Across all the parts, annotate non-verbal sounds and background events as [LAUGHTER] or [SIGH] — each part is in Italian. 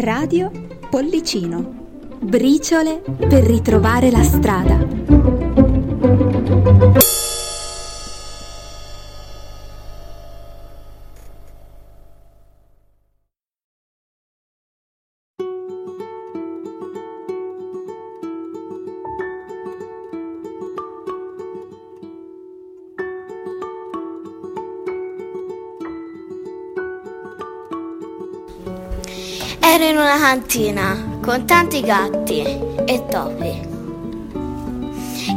Radio Pollicino. Briciole per ritrovare la strada. Ero in una cantina con tanti gatti e topi.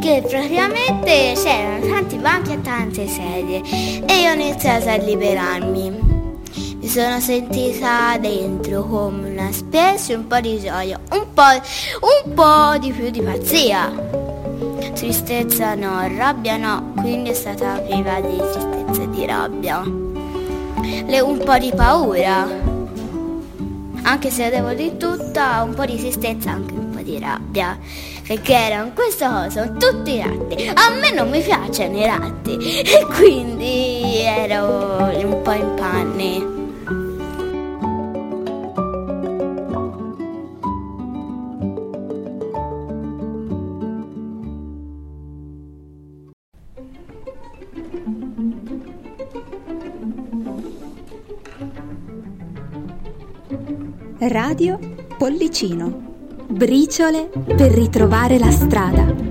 Che praticamente c'erano tanti banchi e tante sedie e io ho iniziato a liberarmi. Mi sono sentita dentro come una specie, un po' di gioia, un po', un po' di più di pazzia. Tristezza no, rabbia no, quindi è stata priva di tristezza e di rabbia. Le- un po' di paura anche se devo di tutta un po' di tristezza, anche un po' di rabbia, perché erano queste cose, sono tutti ratti. A me non mi piacciono i ratti [LAUGHS] e quindi ero un po' in panni. Radio Pollicino. Briciole per ritrovare la strada.